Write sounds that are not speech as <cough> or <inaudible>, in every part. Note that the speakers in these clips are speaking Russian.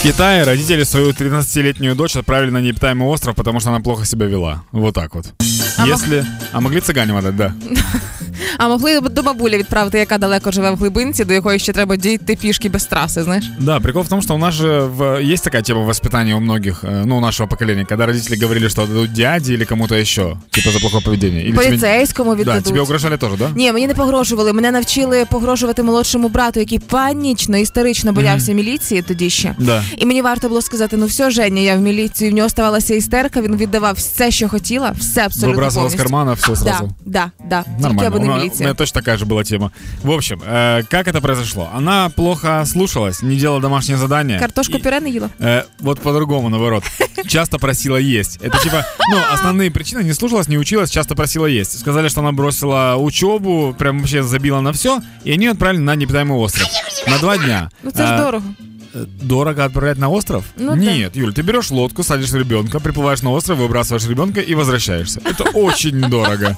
В Китае родители свою 13-летнюю дочь отправили на необитаемый остров, потому что она плохо себя вела. Вот так вот. А Если... А могли цыгане отдать, да. <laughs> А могли б до бабулі відправити, яка далеко живе в глибинці, до якої ще треба дійти пішки без траси, знаєш? Да, прикол в том, что у нас же в... есть такая тема воспитания у многих, э, ну, у нашего поколения, когда родители говорили, что отдадут дяде или кому-то еще, типа за плохое поведение. Или тебе- Поліцейському Да, віддадуть. тебе угрожали тоже, да? Ні, мені не погрожували. Мене навчили погрожувати молодшому брату, який панічно істерично боявся міліції тоді ще. Да. І мені варто було сказати: ну все, Женя, я в міліцію. В нього ставалася істерка, він віддавав все, що хотіла, все абсолютно Выбрасывал из повністю. кармана все Да, сразу. да, да. Тільки Нормально. аби У не меня, у міліція. меня точно такая же была тема. В общем, э, как это произошло? Она плохо слушалась, не делала домашнее задание. Картошку И- пюре не їла. Э, вот по-другому, наоборот. Часто просила есть. Это типа, ну, основные причины. Не слушалась, не училась, часто просила есть. Сказали, что она бросила учебу, прям вообще забила на все, и они ее отправили на необитаемый остров. На два дня. Ну це ж А, дорого. э, Дорого отправлять на остров? Ну Нет, Юль, ты берешь лодку, садишь ребенка, приплываешь на остров, выбрасываешь ребенка и возвращаешься. Это очень дорого.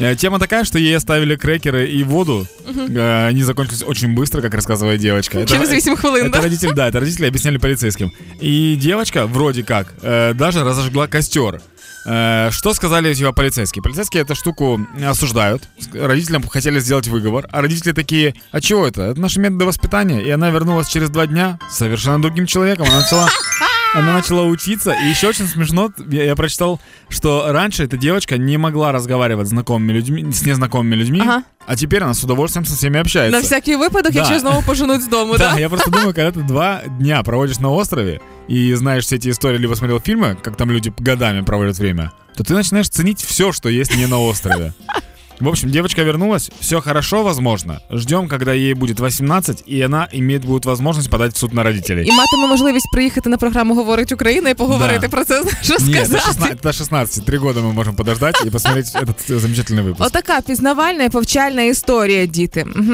Э, Тема такая, что ей оставили крекеры и воду. Э, Они закончились очень быстро, как рассказывает девочка. 8 хвилин, это да? родители, да, это родители объясняли полицейским. И девочка, вроде как, э, даже разожгла костер. Что сказали типа, полицейские? Полицейские эту штуку осуждают. Родителям хотели сделать выговор. А родители такие, а чего это? Это наши методы воспитания. И она вернулась через два дня совершенно другим человеком. Она начала, она начала учиться. И еще очень смешно, я, я прочитал, что раньше эта девочка не могла разговаривать с знакомыми людьми, с незнакомыми людьми. Ага. А теперь она с удовольствием со всеми общается. На всякий випадок, Да. якщо знову поженуть з дому, Да, да? я просто думаю, когда ты два дня проводишь на острове и знаешь все эти истории, либо смотрел фильмы, как там люди годами проводят время, то ты начинаешь ценить все, что есть не на острове. В общем, девочка вернулась, все хорошо, возможно. Ждем, когда ей будет 18, и она имеет будет возможность подать в суд на родителей. І матиме можливість приїхати на програму Говорить Україна і поговорити Да. про це, знаєш, Нет, до розказати. 16, до 16. Три года мы можем подождать и посмотреть этот э, замечательный выпуск. Отака пізнавальна і повчальна історія, діти. Угу.